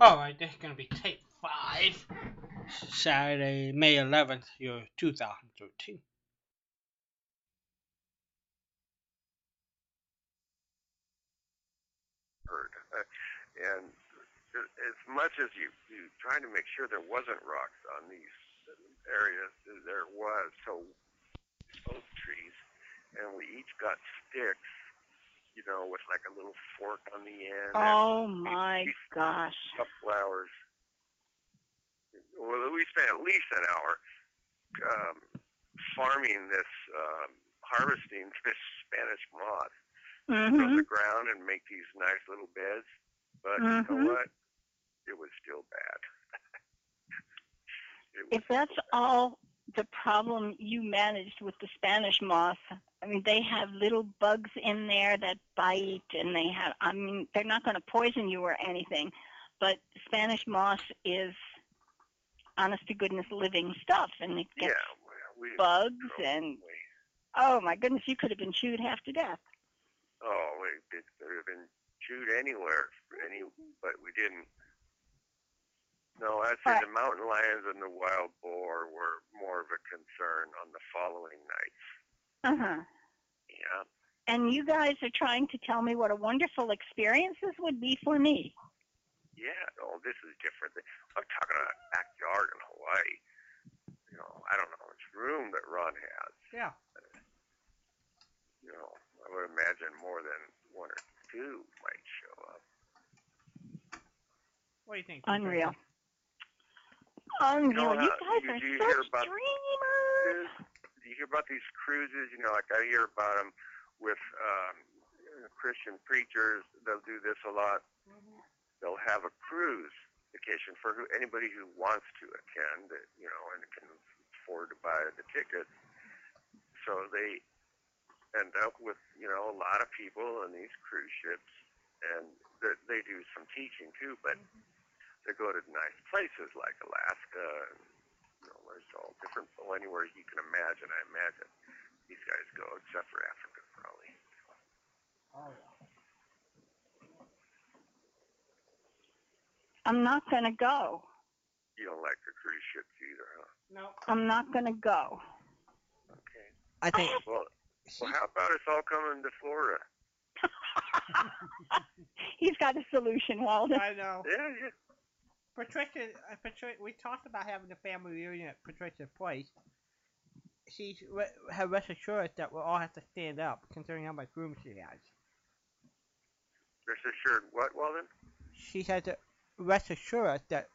Alright, this is gonna be tape five. Saturday, May 11th, year 2013. heard. Uh, and as much as you, you trying to make sure there wasn't rocks on these areas, there was. So oak trees, and we each got sticks, you know, with like a little fork on the end. Oh my gosh. cup flowers. Well, we spent at least an hour um, farming this, um, harvesting this Spanish moss from Mhm. the ground and make these nice little beds. But you Mhm. know what? It was still bad. was If that's all the problem you managed with the Spanish moss, I mean, they have little bugs in there that bite, and they have, I mean, they're not going to poison you or anything, but Spanish moss is, honest to goodness, living stuff, and it gets well, we bugs, we- and oh my goodness, you could have been chewed half to death. oh, it could have been chewed anywhere, any, but we didn't. No, I'd say Alright. the mountain lions and the wild boar were more of a concern on the following nights. Uh huh. Yeah. And you guys are trying to tell me what a wonderful experience this would be for me. Yeah, oh, this is different. I'm talking about a backyard in Hawaii. You know, I don't know how much room that Ron has. Yeah. You know, I would imagine more than one or two might show up. What do you think? Unreal. Unreal. know, You uh, guys did are you such hear about dreamers. You hear about these cruises? You know, like I hear about them with um, Christian preachers. They'll do this a lot. They'll have a cruise vacation for who, anybody who wants to attend. You know, and can afford to buy the tickets. So they end up with you know a lot of people on these cruise ships, and they they do some teaching too. But they go to nice places like Alaska. And, you know, there's all different. Well, anywhere you can imagine, I imagine these guys go, except for Africa, probably. Oh, yeah. I'm not going to go. You don't like the cruise ships either, huh? No. I'm not going to go. Okay. I think. Well, well, how about us all coming to Florida? He's got a solution, Walden. I know. Yeah, yeah. Patricia, uh, Patricia, we talked about having a family reunion at Patricia's place. She's re- had rest assured that we'll all have to stand up, considering how much room she has. Rest assured, what, Walden? She had to rest assured that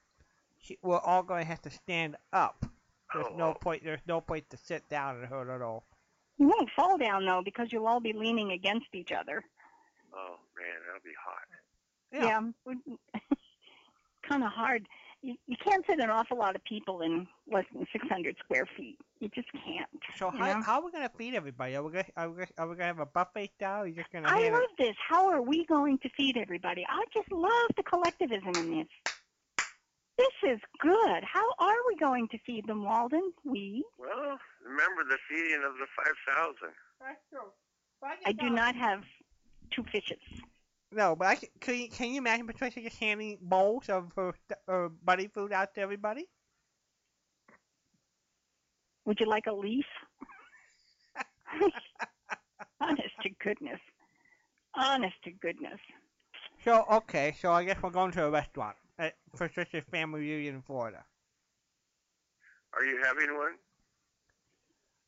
she, we're all going to have to stand up. There's Oh, no oh. point. There's no point to sit down in her little. You won't fall down, though, because you'll all be leaning against each other. Oh man, that'll be hot. Yeah. Kind of hard. You, you can't fit an awful lot of people in less than 600 square feet. You just can't. So how, know? how are we gonna feed everybody? Are we gonna are we gonna, are we gonna have a buffet style? Are you just gonna I hand it- love this. How are we going to feed everybody? I just love the collectivism in this. This is good. How are we going to feed them, Walden? We? Well, remember the feeding of the five thousand. That's true. But I do not have two fishes. No, but I can, can, you, can you imagine Patricia just handing bowls of uh, her, st- her uh, buddy food out to everybody? Would you like a leaf? Honest to goodness. Honest to goodness. So okay, so I guess we're going to a restaurant uh, at Patricia's family reunion in Florida. Are you having one?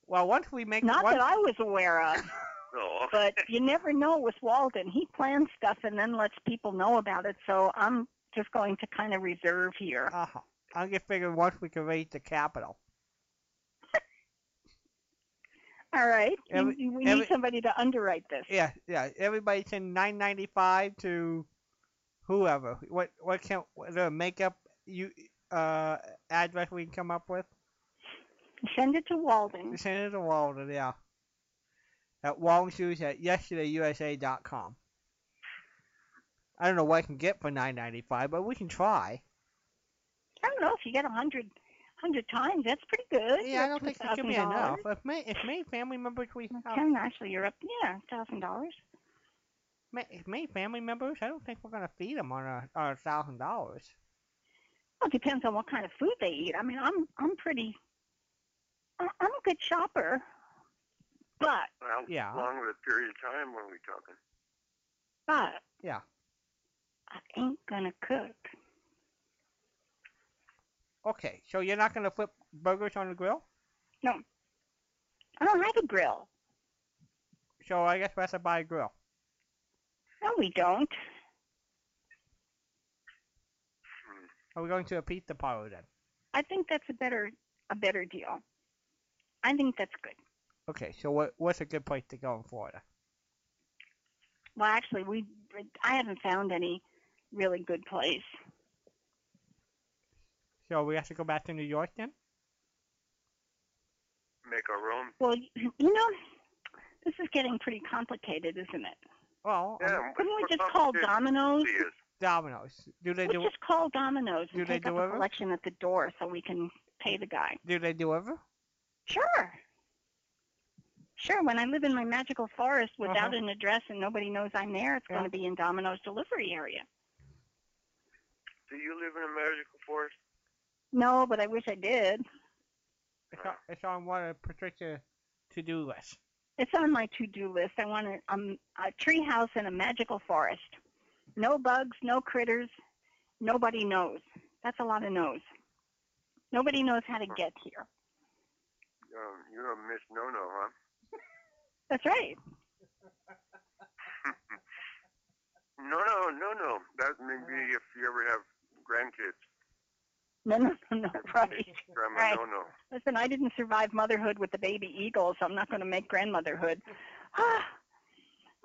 Well, once we make Not once, that I was aware of, No. but you never know with Walden. He plans stuff and then lets people know about it. So I'm just going to kind of reserve here. uh-huh. I just figured once we can raise the capital. All right. Every- you- we every- need somebody to underwrite this. Yeah, yeah. Everybody send nine ninety five to whoever. What what can what, the makeup you uh address we can come up with? Send it to Walden. Send it to Walden, yeah. At Walden at yesterdayyusa.com. I don't know what I can get for nine ninety five, but we can try. I don't know if you get a hundred hundred times. That's pretty good. Yeah, I don't think that could be enough. If many, if many family members we have, actually, you're up. Yeah, thousand dollars. if many family members, I don't think we're gonna feed them on a on a thousand dollars. it depends on what kind of food they eat. I mean, I'm I'm pretty. I'm a good shopper, but How Yeah. long of a period of time were we talking? but Yeah. I ain't gonna cook. Okay, so you're not gonna flip burgers on the grill? No, I don't have a grill. So I guess we have to buy a grill. No, we don't. Hmm. Are we going to a pizza parlor then? I think that's a better a better deal. I think that's good. Okay, so what what's a good place to go in Florida? Well, actually, we I haven't found any really good place. So we have to go back to New York then? Make our own. Well, you know, this is getting pretty complicated, isn't it? Well, um, Yeah. Couldn't we just call complicated Domino's? is. Domino's. Do they We do just call Domino's Do and they take up a collection at the door so we can pay the guy. do they deliver? Sure. Sure. When I live in my magical forest without Uh-huh. an address and nobody knows I'm there, it's going to be in Domino's delivery area. Do you live in a magical forest? No, but I wish I did. It's on, it's on one of Patricia's to-do list. It's on my to-do list. I want a, um, a tree house in a magical forest. No bugs, no critters. Nobody knows. That's a lot of no's. Nobody knows how to get here. Um, you're a Miss No No, huh? That's right. No, no, no, no. That maybe if you ever have grandkids. No, no, no, no, right. Grandma Right. No No. Listen, I didn't survive motherhood with the baby eagle, so I'm not going to make grandmotherhood. Ah,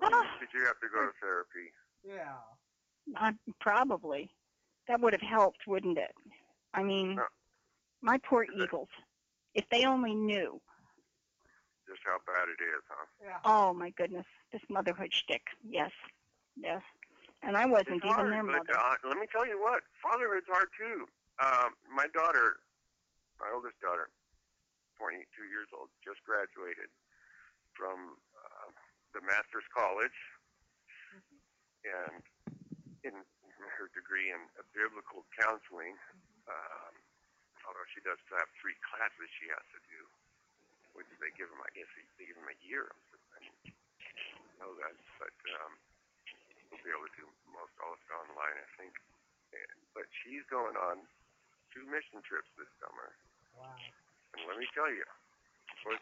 Ah. Did you have to go to therapy? Yeah. I, probably. That would have helped, wouldn't it? I mean, No. my poor eagles. If they only knew. Just how bad it is, huh? Yeah. Oh my goodness, this motherhood shtick. Yes, yes. And I wasn't It's even hard, their but mother. uh, let me tell you what, fatherhood's hard too. Um, my daughter, my oldest daughter, 22 years old, just graduated from uh, the Master's College, and in her degree in biblical counseling. Um, although she does have three classes she has to do, which they give them, I guess they give them a year. I didn't know that, but um, we'll be able to do most all of it online, I think. But she's going on two mission trips this summer, Wow. and let me tell you, for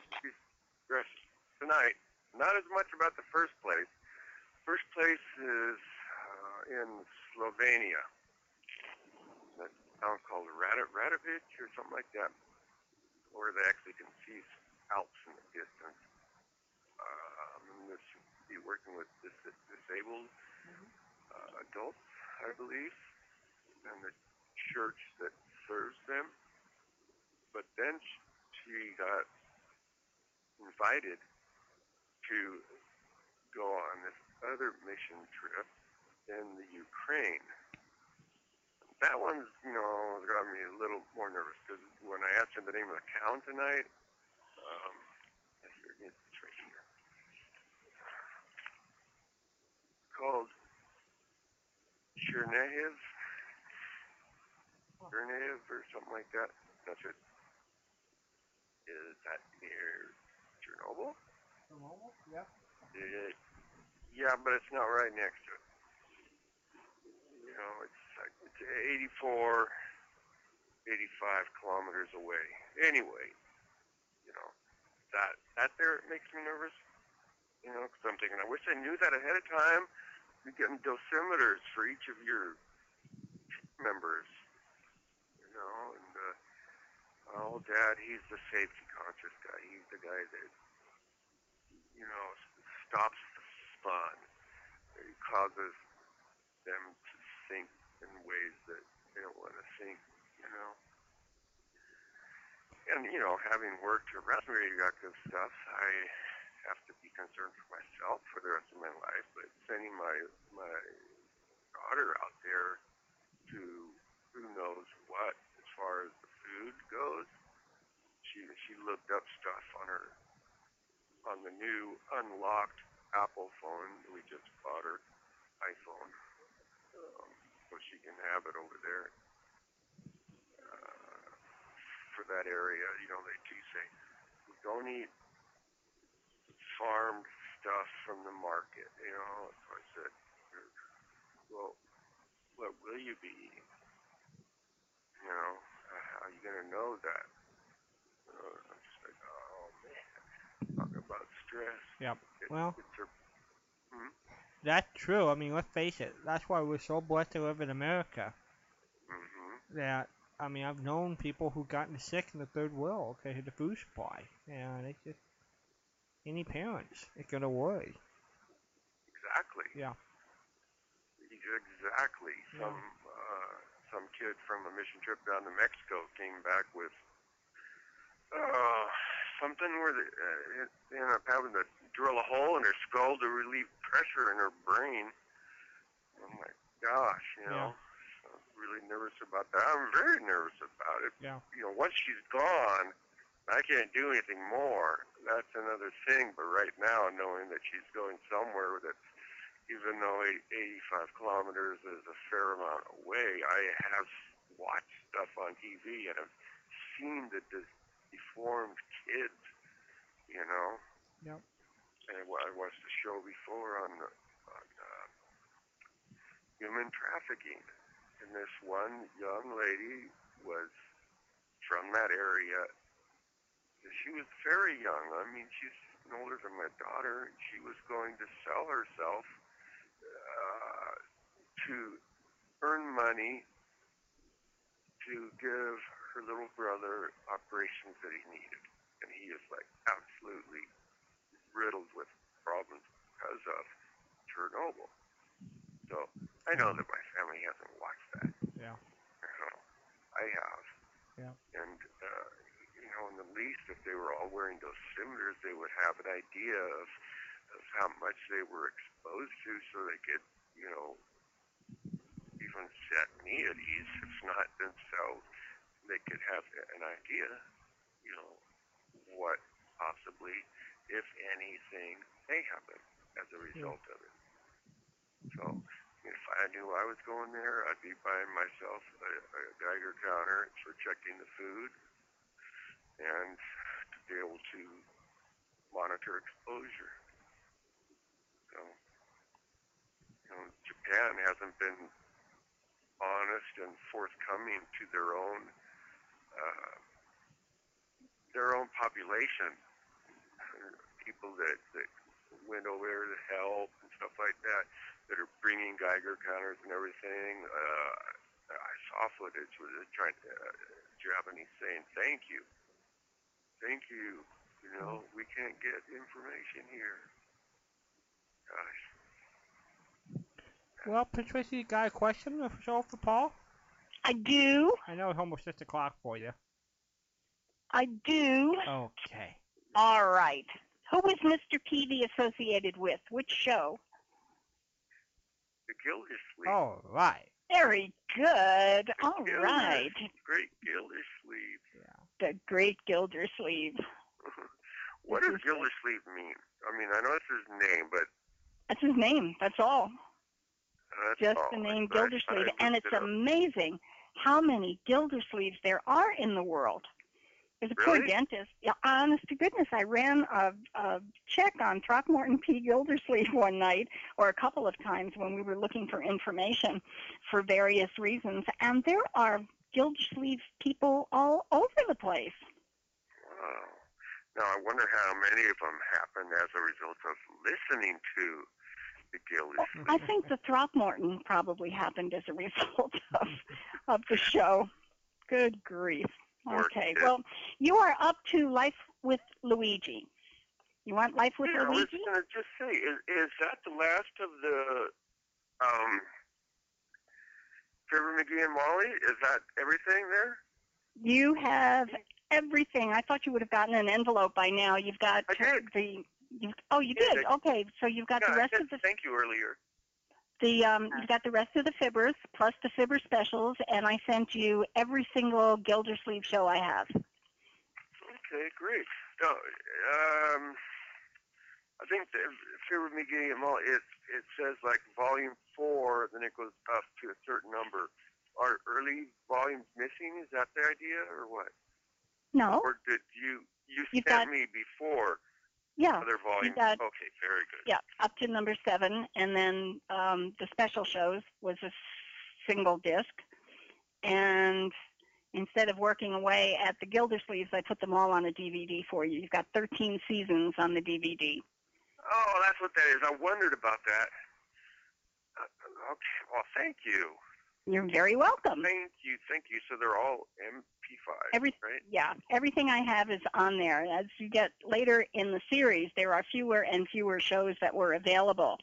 stress tonight, not as much about the first place. First place is uh, in Slovenia. That town called Rad- Radovic or something like that, where they actually can see Alps in the distance. Um, this should be working with dis- disabled uh, adults, I believe, and the church that serves them. But then she got invited to go on this other mission trip in the Ukraine. That one's, you know, got me a little more nervous because when I asked her the name of the town tonight, um, here, it's right here. Called Chernihiv, Chernihiv or something like that. That's it. Is that near Chernobyl? Yep. It, yeah, but it's not right next to it. You know, it's like it's 84, 85 kilometers away. Anyway, you know, that that there makes me nervous. You know, because I'm thinking, I wish I knew that ahead of time. You're getting dosimeters for each of your members. You know, and uh, oh, Dad, he's the safety conscious guy. He's the guy that you know, stops the spun. It causes them to think in ways that they don't want to think, you know. And, you know, having worked around radioactive stuff, I have to be concerned for myself for the rest of my life, but sending my, my daughter out there to who knows what as far as the food goes, she, she looked up stuff on her on the new unlocked Apple phone. We just bought her iPhone, um, so she can have it over there. For that area. You know, they do say, don't eat farmed stuff from the market. You know, so I said, well, what will you be eating? You know, how are you going to know that? Uh, I'm just like, oh man, talk about stress. Yep. It, Well- a, hmm? That's true. I mean, let's face it. That's why we're so blessed to live in America. Mm-hmm. That I mean, I've known people who gotten sick in the third world because of the food supply. And it's just any parents is gonna worry. Exactly. Yeah. Exactly. Yeah. Some uh, some kid from a mission trip down to Mexico came back with uh, something where they uh, they ended up having to drill a hole in her skull to relieve pressure in her brain. Oh my gosh, you know. I'm really nervous about that. I'm very nervous about it. Yeah. You know, once she's gone, I can't do anything more. That's another thing. But right now, knowing that she's going somewhere that's even though 85 kilometers is a fair amount away, I have watched stuff on TV and I've seen the dis- deformed kids, you know. Yep. And I watched the show before on, on uh, human trafficking, and this one young lady was from that area. She was very young. I mean, she's older than my daughter. She was going to sell herself uh, to earn money to give her little brother operations that he needed. And he is like absolutely riddled with problems because of Chernobyl. So I know that my family hasn't watched that. Yeah. Know, I have. Yeah. And, uh, you know, in the least, if they were all wearing those dosimeters, they would have an idea of, of how much they were exposed to so they could, you know, even set me at ease, if not themselves, they could have an idea, you know, what possibly, if anything, may happen as a result of it. So if I knew I was going there, I'd be buying myself a, a Geiger counter for checking the food and to be able to monitor exposure. So, you know, Japan hasn't been honest and forthcoming to their own uh, their own population, people that that went over there to help and stuff like that, that are bringing Geiger counters and everything. Uh, I saw footage with it trying uh, Japanese saying thank you, thank you. You know, we can't get information here. Gosh. Well, Patricia, you got a question or so for Paul? I do. I know it's almost six o'clock for you. I do. Okay. All right. Who is Mr. Peavey associated with? Which show? The Gildersleeve. All right. Very good. All Gilder- right. Great Gildersleeve. The Great Gildersleeve. what does Gildersleeve mean? I mean, I know it's his name, but That's his name. That's all. that's Just all. the name I- I- I Gildersleeve. And it's it amazing how many Gildersleeves there are in the world. There's a poor dentist. Yeah, honest to goodness, I ran a, a check on Throckmorton P. Gildersleeve one night, or a couple of times when we were looking for information for various reasons, and there are Gildersleeve people all over the place. Wow. Now I wonder how many of them happened as a result of listening to the Gildersleeve. I think the Throckmorton probably happened as a result of, of the show. Good grief. Okay, well, you are up to Life with Luigi. You want Life with yeah, I was gonna just say, is, is that the last of the um Fibber McGee and Molly? Is that everything there? You have everything. I thought you would have gotten an envelope by now. You've got I did. the. You, oh, you Yeah, did. I- Okay, so you've got yeah, the rest I said of the thank you earlier. The um. You've got the rest of the fibbers plus the fibber specials, and I sent you every single Gildersleeve show I have. Okay, great. No, um, I think the Fibber McGee and Molly. It it says like volume four, then it goes up to a certain number. Are early volumes missing? Is that the idea, or what? No. or did you you sent me before Yeah. other volumes? got- okay, very good. Yeah, up to number seven, and then um, the special shows was a single disc. And instead of working away at the Gildersleeves, I put them all on a DVD for you. You've got 13 seasons on the DVD. Oh, that's what that is. I wondered about that. Uh, okay, well, thank you. You're very welcome. Thank you, thank you. So they're all MP5, Every- right? Yeah, everything I have is on there. As you get later in the series, there are fewer and fewer shows that were available.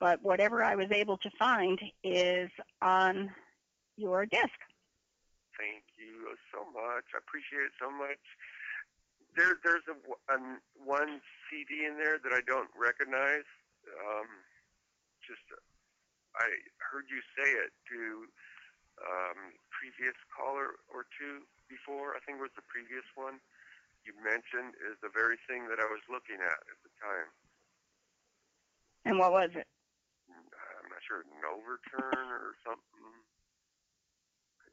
But whatever I was able to find is on your disc. Thank you so much. I appreciate it so much. There, there's a, a one CD in there that I don't recognize. Um, just, I heard you say it to um, previous caller or two before. I think it was the previous one. You mentioned is the very thing that I was looking at at the time. And what was it? I'm not sure, Noverturn or something.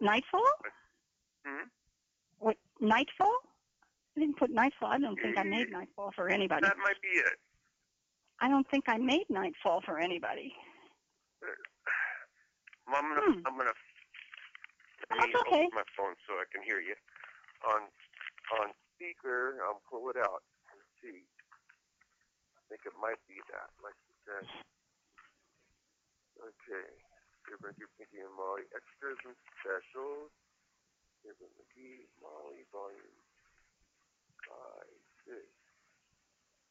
Nightfall? Hmm? What Nightfall? I didn't put Nightfall. I don't think I made Nightfall for anybody. That might be it. I don't think I made Nightfall for anybody. Well, I'm gonna, Hmm. I'm gonna. Let That's me okay. open my phone so I can hear you. On, on speaker, I'll pull it out. Let's see. I think it might be that, like you said. Okay. Fibber, McGee, and Molly extras and specials. Fibber, McGee, Molly, volume five, six,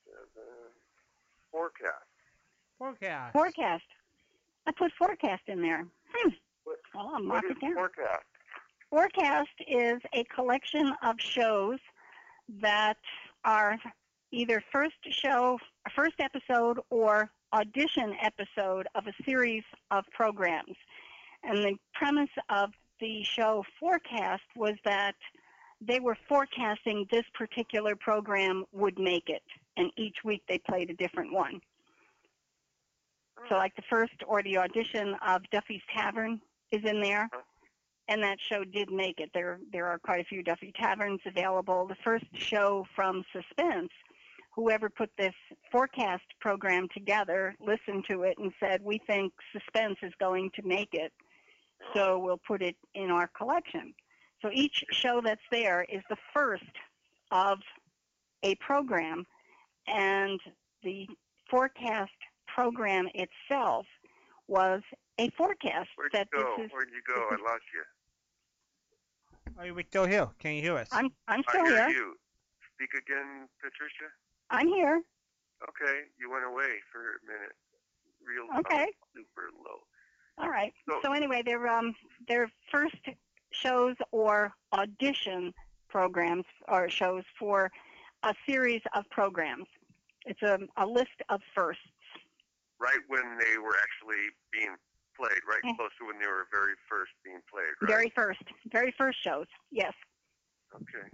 seven. Forecast. Forecast. Forecast. I put forecast in there. Hmm. What- Well, I'll mark is it down. forecast? Forecast is a collection of shows that are either first show, first episode, or audition episode of a series of programs. And the premise of the show Forecast was that they were forecasting this particular program would make it, and each week they played a different one. So like the first or the audition of Duffy's Tavern is in there. Uh-huh. And that show did make it. There there are quite a few Duffy Taverns available. The first show from Suspense, whoever put this forecast program together listened to it and said, We think Suspense is going to make it. So we'll put it in our collection. So each show that's there is the first of a program and the forecast program itself was a forecast Where'd that you go? this is Where'd you go? I lost you. Are we still here? Can you hear us? I'm I'm I still hear here. you. Speak again, Patricia. I'm here. Okay, you went away for a minute. Real Okay. low, super low. All right. So- So anyway, they're um they're first shows or audition programs or shows for a series of programs. It's a a list of firsts. Right when they were actually being played, right Mm. close to when they were very first being played, right? Very first, very first shows. Yes. Okay.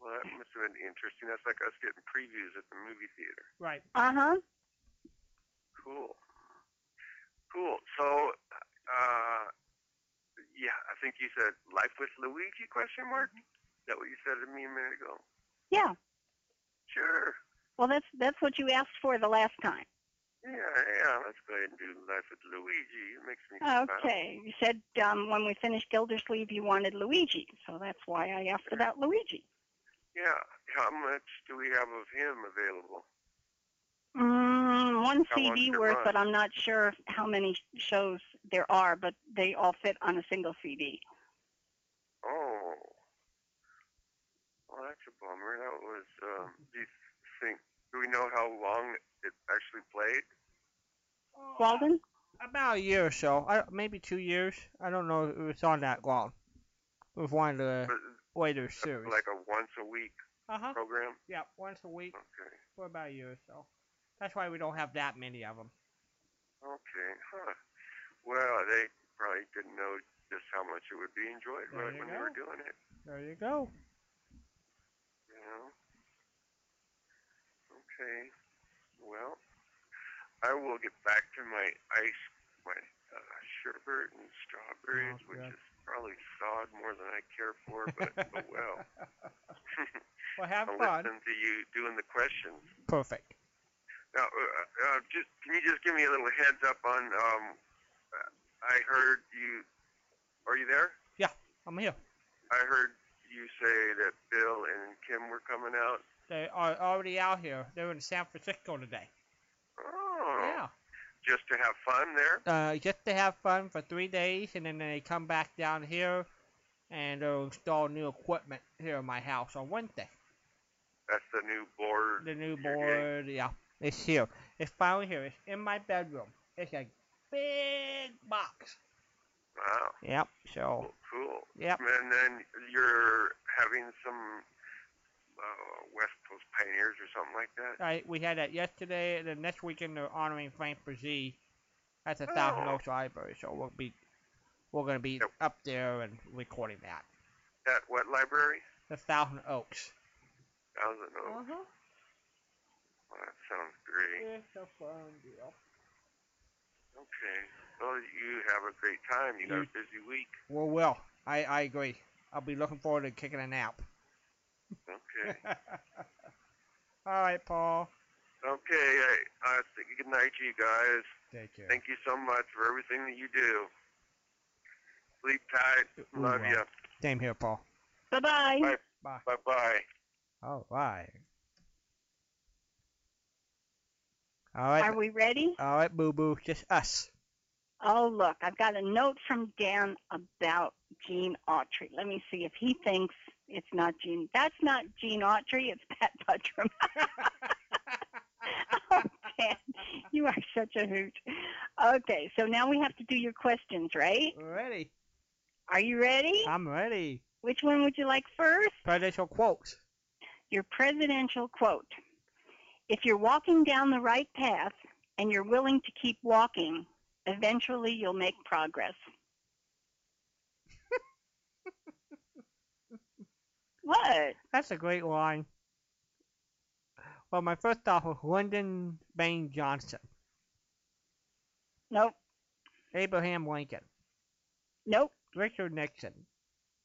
Well, that must have been interesting. That's like us getting previews at the movie theater. Right. Uh huh. Cool. Cool. So, uh, yeah, I think you said Life with Luigi, question mark? Is that what you said to me a minute ago? Yeah. Sure. Well, that's that's what you asked for the last time. Yeah, yeah, let's go ahead and do Life with Luigi. It makes me smile. Okay. You said um, when we finished Gildersleeve, you wanted Luigi, so that's why I asked about Luigi. Yeah. How much do we have of him available? Mm, one How CD worth, run? but I'm not sure how many shows there are, but they all fit on a single CD. Oh. Well, that's a bummer. That was, um, do you think, do we know how long it actually played? Walden? About a year or so. I, maybe two years. I don't know if it was on that long. It was one of the Was later series. like a once a week Uh huh. program? Yeah, once a week Okay. for about a year or so. That's why we don't have that many of them. Okay. Huh. Well, they probably didn't know just how much it would be enjoyed There right you when they were doing it. There you go. You know. Okay. Well, I will get back to my ice, my uh, sherbet and strawberries, Oh, which is probably sod more than I care for, but oh well. Well, have I'll fun. listen to you doing the questions. Perfect. Now, uh, uh, just can you just give me a little heads up on? Um, I heard you. Are you there? Yeah, I'm here. I heard you say that Bill and Kim were coming out. They are already out here. They're in San Francisco today. Oh, Yeah. just to have fun there. Uh, just to have fun for three days, and then they come back down here, and they'll install new equipment here in my house on Wednesday. That's the new board. The new board, yeah, it's here. It's finally here. It's in my bedroom. It's a big box. Wow, Yep. So, cool. yep. And then you're having some uh, West Coast pioneers or something like that. Right, we had that yesterday, and then next weekend they're honoring Frank Bresee at the Thousand Oh. Oaks Library. So we'll be, we're gonna be Yep. up there and recording that. At what library? The Thousand Oaks. Thousand Oaks. Uh-huh. Well, that sounds great. It's a fun deal. Okay. Well, you have a great time. You got a busy week. Well, well, I I agree. I'll be looking forward to kicking a nap. Okay. All right, Paul. okay. I, I think good night to you guys. Take care. Thank you so much for everything that you do. Sleep tight. Ooh, Love wow. you. Same here, Paul. Bye bye. Bye. Bye. Bye bye. All right. All right. Are we ready? All right, Boo Boo. Just us. Oh, look, I've got a note from Dan about Gene Autry. Let me see if he thinks it's not Gene. That's not Gene Autry. It's Pat Buttram. oh, Dan, you are such a hoot. Okay, so now we have to do your questions, right? ready. Are you ready? I'm ready. Which one would you like first? Presidential quotes. Your presidential quote. If you're walking down the right path and you're willing to keep walking, eventually you'll make progress. What? That's a great line. Well, my first thought was Lyndon Baines Johnson, Nope. Abraham Lincoln, Nope. Richard Nixon,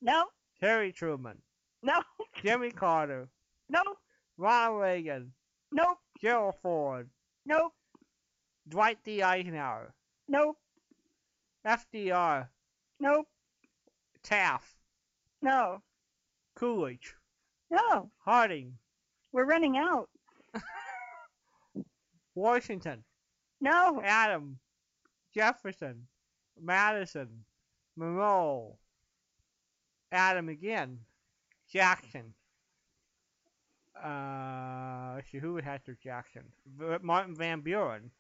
Nope. Harry Truman, Nope. Jimmy Carter, Nope. Ronald Reagan, Nope. Gerald Ford, Nope. Dwight D. Eisenhower, Nope. FDR, Nope. Taft, No. Coolidge, No. Harding, We're running out. Washington, No. Adam, Jefferson, Madison, Monroe, Adam again, Jackson. Uh, let's see who has after Jackson. V- Martin Van Buren,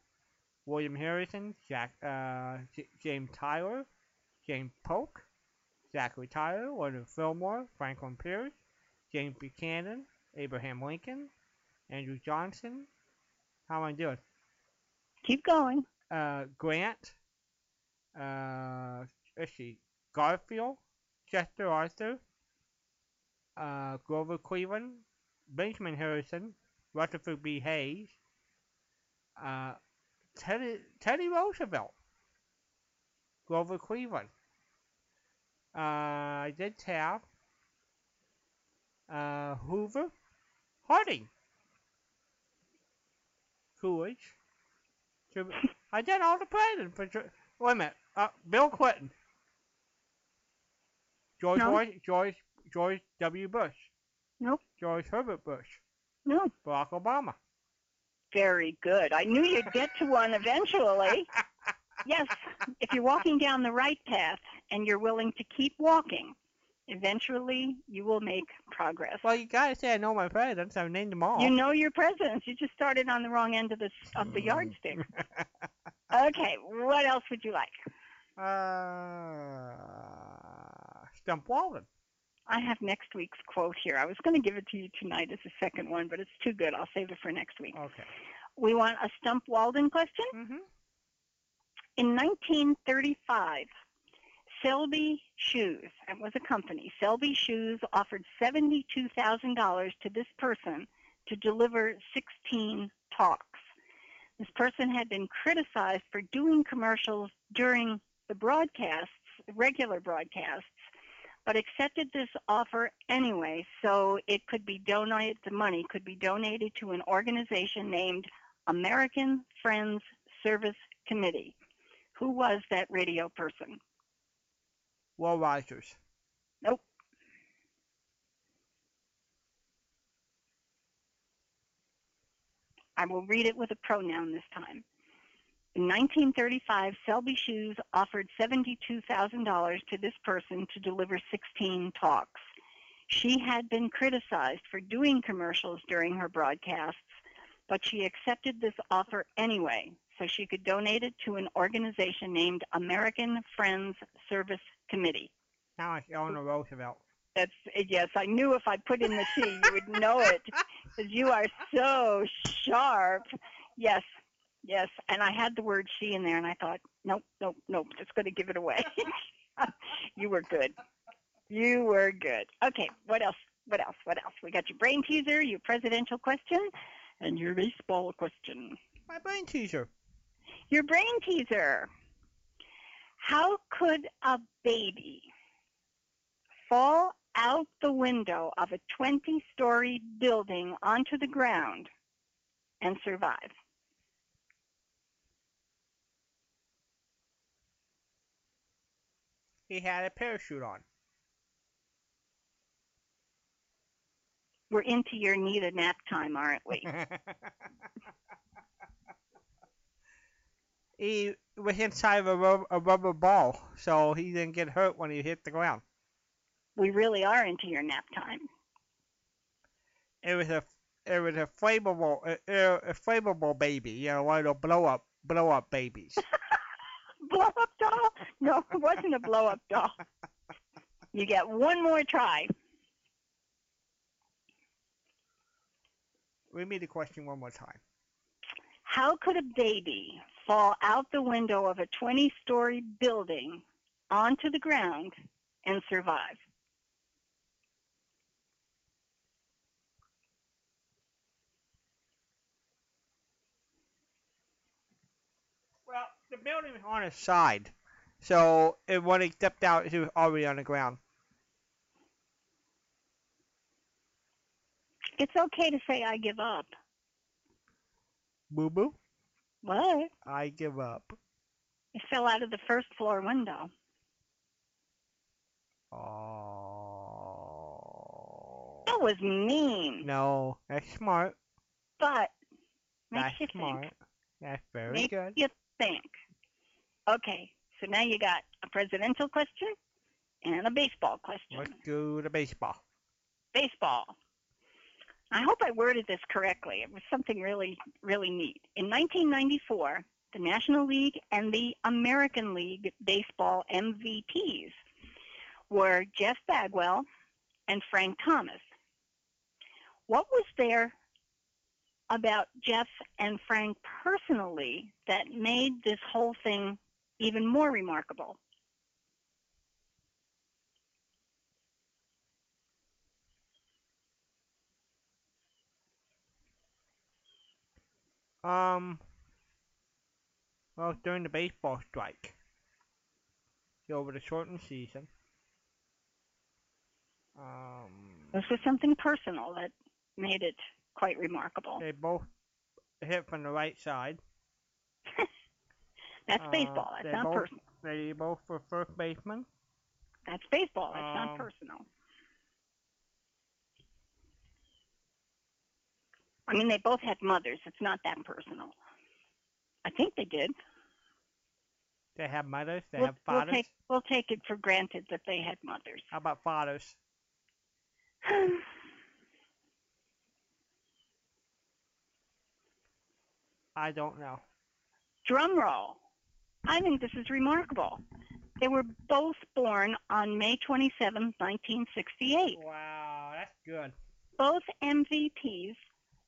William Harrison, Jack, uh, J- James Tyler, James Polk, Zachary Tyler, Leonard Fillmore, Franklin Pierce, James Buchanan, Abraham Lincoln, Andrew Johnson. How am I doing? Keep going. uh, Grant, uh, let's see, Garfield, Chester Arthur, uh, Grover Cleveland, Benjamin Harrison, Rutherford B. Hayes, uh, Teddy, Teddy Roosevelt, Grover Cleveland. Uh, I did Taft, uh, Hoover, Harding, Coolidge, I did all the presidents. For, Tr- wait a minute. Uh, Bill Clinton. George No. Wash- George George W. Bush. Nope. George Herbert Bush. No. Barack Obama. Very good. I knew you'd get to one eventually. Yes, if you're walking down the right path and you're willing to keep walking, eventually you will make progress. Well, you gotta say I know my presidents. I've named them all. You know your presidents. You just started on the wrong end of the of the yardstick. Okay, what else would you like? uh, Stump Walden. I have next week's quote here. I was going to give it to you tonight as a second one, but it's too good. I'll save it for next week. Okay. We want a Stump Walden question. Mm-hmm. In 1935, Selby Shoes, that was a company, Selby Shoes offered $72,000 to this person to deliver 16 talks. This person had been criticized for doing commercials during the broadcasts, regular broadcasts, but accepted this offer anyway so it could be donated, the money could be donated to an organization named American Friends Service Committee. Who was that radio person? Will Rogers. Nope. I will read it with a pronoun this time. In 1935, Selby Shoes offered $72,000 to this person to deliver 16 talks. She had been criticized for doing commercials during her broadcasts, but she accepted this offer anyway so she could donate it to an organization named American Friends Service Committee. Now it's Eleanor Roosevelt. That's yes. I knew if I put in the C, you would know it, because you are so sharp. Yes, yes. And I had the word she in there, and I thought, nope, nope, nope. Just going to give it away. you were good. You were good. Okay. What else? What else? What else? We got your brain teaser, your presidential question, and your baseball question. My brain teaser. Your brain teaser. How could a baby fall out the window of a 20-story building onto the ground and survive? He had a parachute on. We're into your need a nap time, aren't we? he was inside of a rubber, a rubber ball, so he didn't get hurt when he hit the ground. we really are into your nap time. It was a it was a flammable a, a, flammable baby, you know, one of those blow up blow up babies. Blow up doll? No, it wasn't a blow up doll. You get one more try. Read me the question one more time. How could a baby fall out the window of a 20 story building onto the ground and survive? Well, the building was on its side, so it, when he stepped out, he was already on the ground. It's okay to say I give up. Boo boo. What? I give up. It fell out of the first floor window. Oh. That was mean, No, that's smart. but makes That's you smart. think. That's very Makes good. you think. Okay, so now you got a presidential question and a baseball question. Let's do the baseball. baseball. I hope I worded this correctly. It was something really, really neat. In 1994, the National League and the American League baseball MVPs were Jeff Bagwell and Frank Thomas. What was there about Jeff and Frank personally that made this whole thing even more remarkable? Um. Well, during the baseball strike, over the shortened season. Um, This was something personal that made it quite remarkable. they both hit from the right side. That's Uh, baseball. That's not both- personal. They both were first baseman. That's baseball. That's Um, not personal. I mean, they both had mothers. It's not that personal. I think they did. They have mothers. They we'll, have we'll fathers. take we'll take it for granted that they had mothers. How about fathers? I don't know. Drum roll. I think this is remarkable. They were both born on May 27, 1968. Wow, that's good. Both MVPs,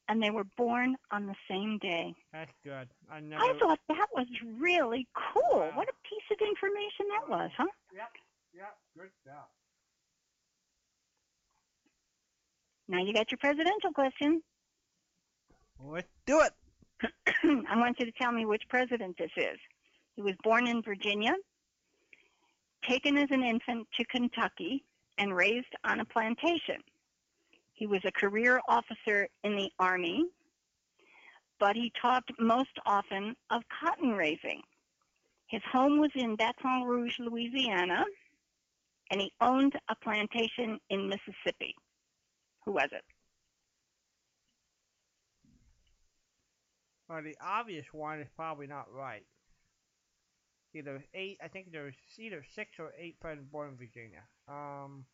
and they were born on the same day. That's good. I never. I thought that was really cool. Wow. What a piece of information that was, huh? Yep. Yep. Good stuff. Now you got your presidential question. Let's do it. I want you to tell me which president this is. He was born in Virginia, taken as an infant to Kentucky, and raised on a plantation. He was a career officer in the Army, but he talked most often of cotton raising. His home was in Baton Rouge, Louisiana, and he owned a plantation in Mississippi. Who was it? Well, the obvious one is probably not right. Either eight, I think there's either six or eight presidents born in Virginia. Um.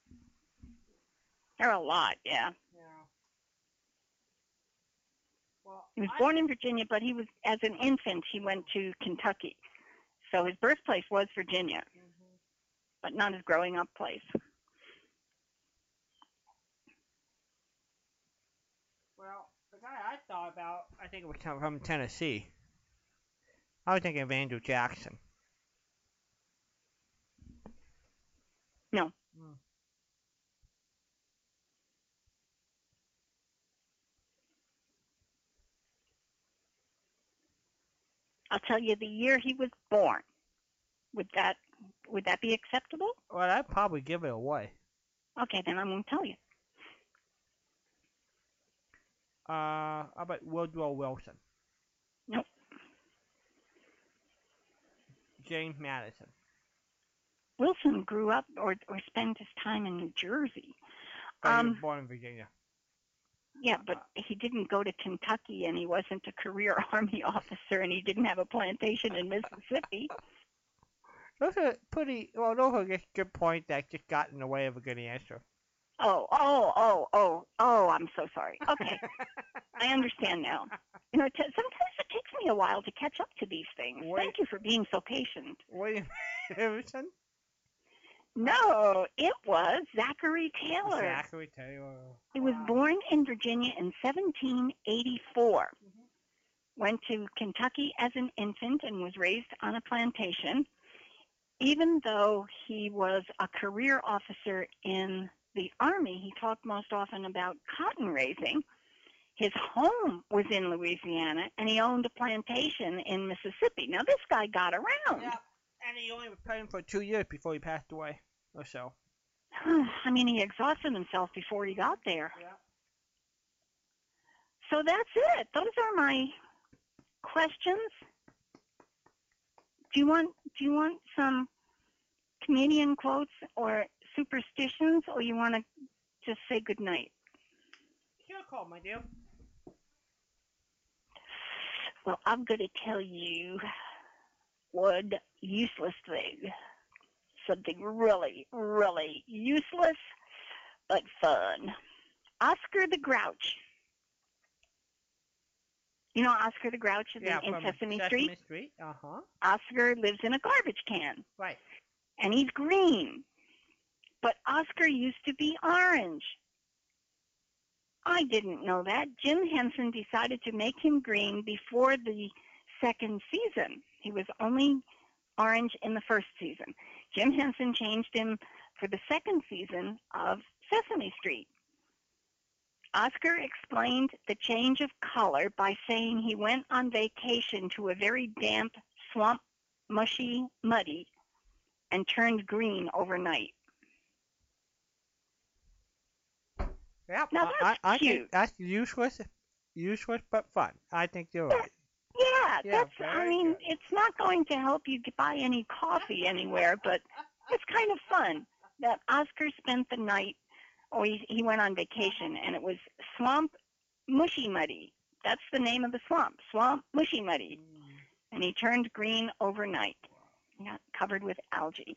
There are a lot, yeah. Yeah. Well, He was I- born in Virginia, but he was as an infant he went to Kentucky. So his birthplace was Virginia, Mhm. but not his growing up place. Well, the guy I thought about, I think it was from Tennessee. I was thinking of Andrew Jackson. No. I'll tell you the year he was born. Would that would that be acceptable? Well, I'd probably give it away. Okay, then I won't tell you. Uh, how about Woodrow Wilson? Nope. James Madison. Wilson grew up or or spent his time in New Jersey. He Um, was born in Virginia. Yeah, uh, but he didn't go to Kentucky and he wasn't a career army officer and he didn't have a plantation in Mississippi. Those are pretty, well, those are just good points that just got in the way of a good answer. Oh, oh, oh, oh, oh, I'm so sorry. Okay, I understand now. You know, t- sometimes it takes me a while to catch up to these things. Wait. Thank you for being so patient. William Harrison? No, it was Zachary Taylor. Zachary Taylor. He was Wow. born in Virginia in 1784. Mm-hmm. Went to Kentucky as an infant and was raised on a plantation. Even though he was a career officer in the Army, he talked most often about cotton raising. His home was in Louisiana, and he owned a plantation in Mississippi. Now, this guy got around. Yeah, and he only was president for two years before he passed away, or so. I mean, he exhausted himself before he got there. Yeah. So that's it. Those are my questions. Do you want do you want some comedian quotes or superstitions or you want to just say good night? Sure, call, my dear. Well, I'm going to tell you one useless thing. Something really, really useless but fun. Oscar the Grouch. You know Oscar the Grouch in, Sesame Street? Yeah, in from Sesame, Sesame Street? Street. Uh huh. Oscar lives in a garbage can, Right. and he's green. But Oscar used to be orange. I didn't know that. Jim Henson decided to make him green before the second season. He was only orange in the first season. Jim Henson changed him for the second season of Sesame Street. Oscar explained the change of color by saying he went on vacation to a very damp swamp, mushy, muddy, and turned green overnight. Yeah. Now that's I, I think cute. that's useless, useless but fun. I think you're right. Yeah, Yeah, that's. I mean, good. it's not going to help you buy any coffee anywhere, but it's kind of fun that Oscar spent the night, or he, he went on vacation, and it was Swamp Mushy Muddy. That's the name of the swamp, Swamp Mushy Muddy, mm. and he turned green overnight. He got covered with algae.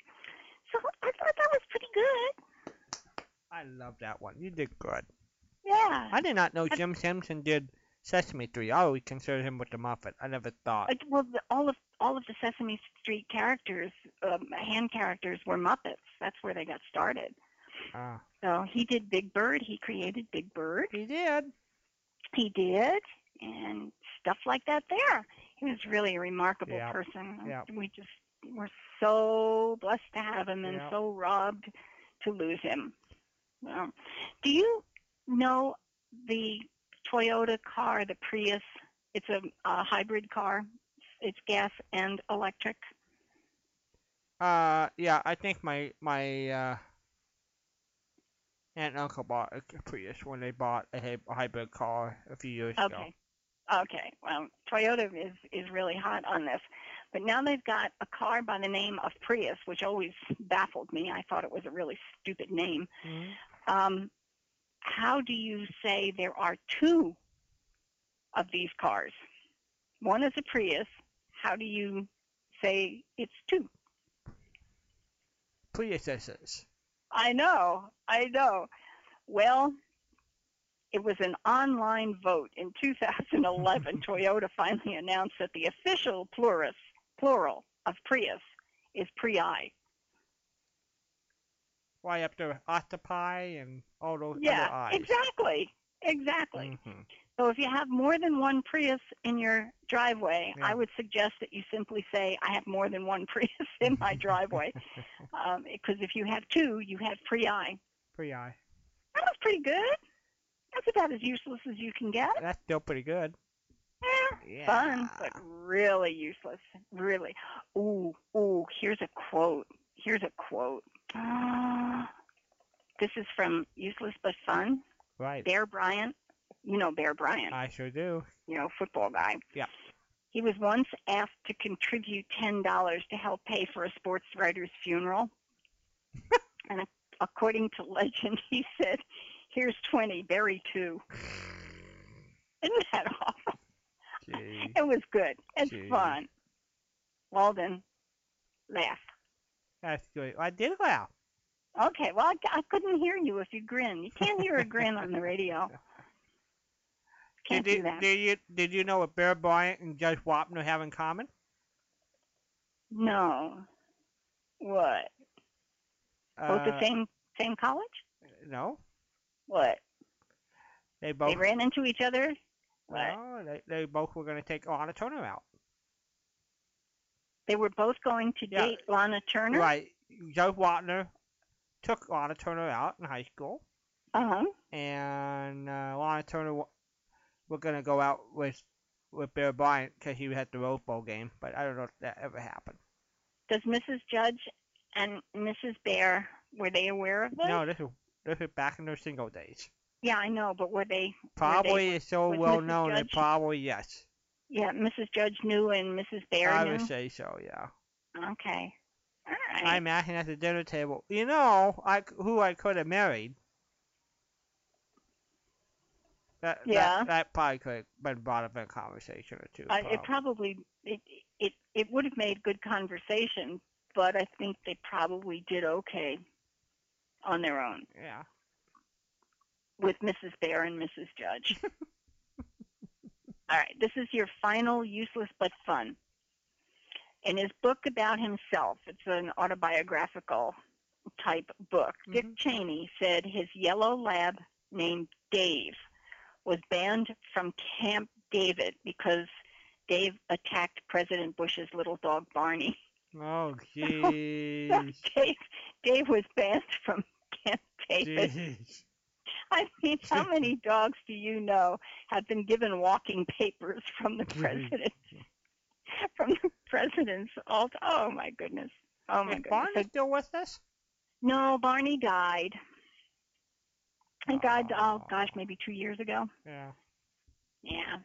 So I thought that was pretty good. I love that one. You did good. Yeah. I did not know Jim Simpson did Sesame Street. I always considered him with the Muppet. I never thought. Well, the, all of all of the Sesame Street characters, um, hand characters, were Muppets. That's where they got started. Ah, So he did Big Bird. He created Big Bird. he did. He did, and stuff like that. There, he was really a remarkable Yeah. person. Yeah. We just were so blessed to have him, and Yeah. so robbed to lose him. Well, do you know the Toyota car, the Prius? It's a, a hybrid car. It's gas and electric. Uh, yeah. I think my my uh Aunt and uncle bought a Prius when they bought a hy- hybrid car a few years ago. Okay. Okay. Well, Toyota is is really hot on this. But now they've got a car by the name of Prius, which always baffled me. I thought it was a really stupid name. Mhm. Um, how do you say there are two of these cars? One is a Prius. How do you say it's two? Priuses. I know, I know. Well, it was an online vote in 2011. Toyota finally announced that the official plurus, plural of Prius is Prii. Why up to octopi and all those Yeah, other eyes. exactly, exactly. Mhm. So if you have more than one Prius in your driveway, Yeah. I would suggest that you simply say, "I have more than one Prius in my driveway," because if you have two, you have Prii. Eye. That was pretty good. That's about as useless as you can get. That's still pretty good. Eh, Yeah. fun, but really useless. Really. Ooh, ooh, here's a quote. Here's a quote. Uh, this is from Useless But Fun. Right. Bear Bryant. You know Bear Bryant, I sure do. you know, football guy. Yeah. He was once asked to contribute $10 to help pay for a sports writer's funeral. and according to legend, he said, here's 20, bury two. Isn't that awful? Gee. It was good. It's Gee. fun. Walden, laugh. That's good. I did laugh. Okay, well, I, I couldn't hear you if you grin. You can't hear a grin on the radio. Can't did, do that. Did you did you know what Bear Bryant and Judge Wapner have in common? No. What? Both the Uh, same same college? No, What? they both. They ran into each other? What? No, they, they both were going to take Lana Turner out. They were both going to Yeah. date Lana Turner? Right. Judge Wapner took Lana Turner out in high school, Uh-huh. and uh, Lana Turner w- were going to go out with with Bear Bryant because he had the Rose Bowl game, but I don't know if that ever happened. Does Mrs. Judge and Mrs. Bear, were they aware of this? No, this is this is back in their single days. Yeah, I know, but were they, Probably it's so well Mrs. known that probably yes. yeah, Mrs. Judge knew and Mrs. Bear I knew? would say so, yeah. Okay. Right. I'm asking at the dinner table. You know, I who I could have married. That, Yeah. that that probably could have been brought up in a conversation or two. Uh, it probably. probably it it it would have made good conversation, but I think they probably did okay on their own yeah. with Mrs. Bear and Mrs. Judge. All right, this is your final useless but fun. In his book about himself, it's an autobiographical type book. Dick Mhm. Cheney said his yellow lab named Dave was banned from Camp David because Dave attacked President Bush's little dog Barney. Oh, jeez. Dave, Dave was banned from Camp David. Jeez. I mean, how many dogs do you know have been given walking papers from the president? from the president's alt. Oh my goodness. Oh my Is goodness. Barney still with us? no, Barney died. He died. Oh gosh, maybe two years ago. Yeah. Yeah.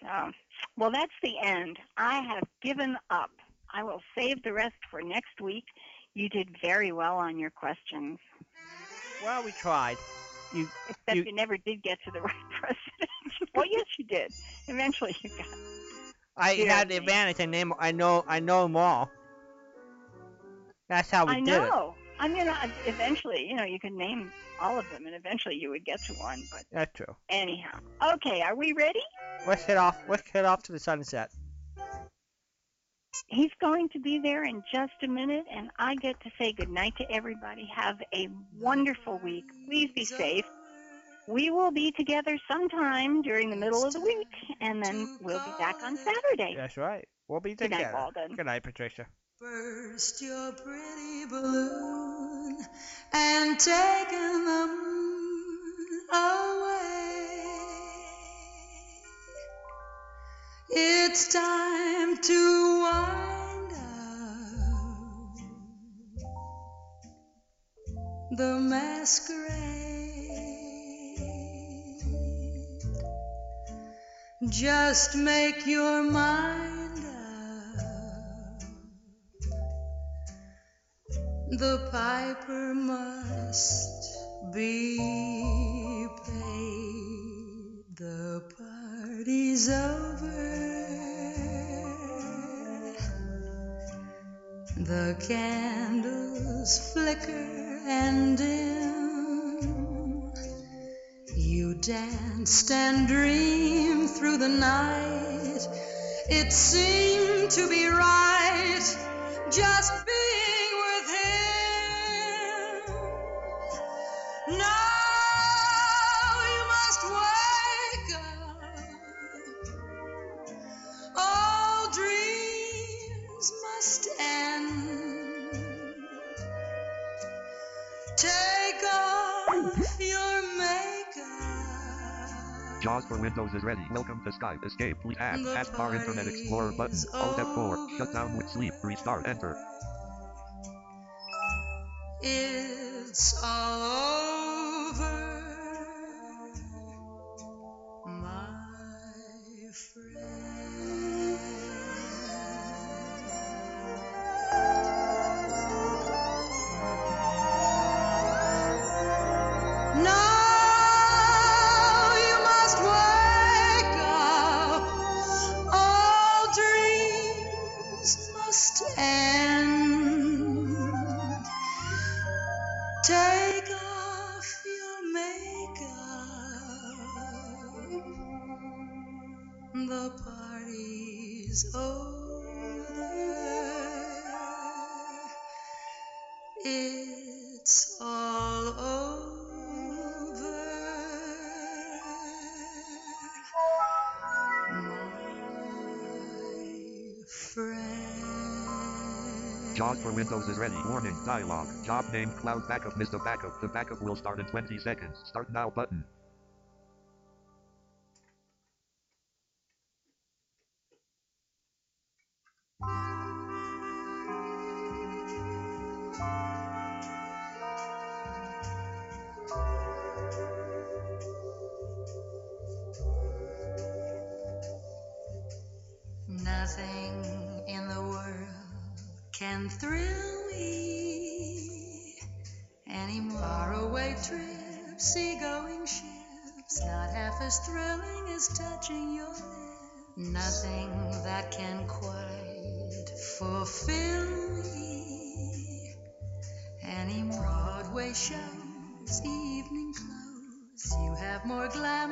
So, well, that's the end. I have given up. I will save the rest for next week. You did very well on your questions, Well, we tried. You except You- you, never did get to the right president. well, yes, you did. Eventually, you got. I Dear had the advantage. I name. I know. I know them all. That's how we I did know. I mean, I- eventually, you know, you could name all of them, and eventually you would get to one. But. That's true. anyhow, okay. Are we ready? Let's head off. Let's head off to the sunset. He's going to be there in just a minute, and I get to say goodnight to everybody. Have a wonderful week. Please be safe. We will be together sometime during the middle of the week, and then we'll be back on Saturday. That's right. We'll be together. Good night, together. Walden. Good night, Patricia. Burst your pretty balloon and taken the moon away. It's time to wind up. the masquerade. Just make your mind up. The piper must be paid. The party's over. The candles flicker and dim. Danced and dreamed through the night. It seemed to be right just JAWS for Windows is ready. Welcome to Skype. Escape. Please add. The Taskbar Internet Explorer button. Alt F4. Shut down with sleep. Restart. Enter. It's all Windows is ready. Warning. Dialog. Job name Cloud Backup. Mr. backup. The backup will start in 20 seconds. Start now button. Nothing can thrill me anymore. Faraway trips, seagoing ships, not half as thrilling as touching your lips. Nothing that can quite fulfill me anymore. Broadway shows, evening clothes, you have more glamour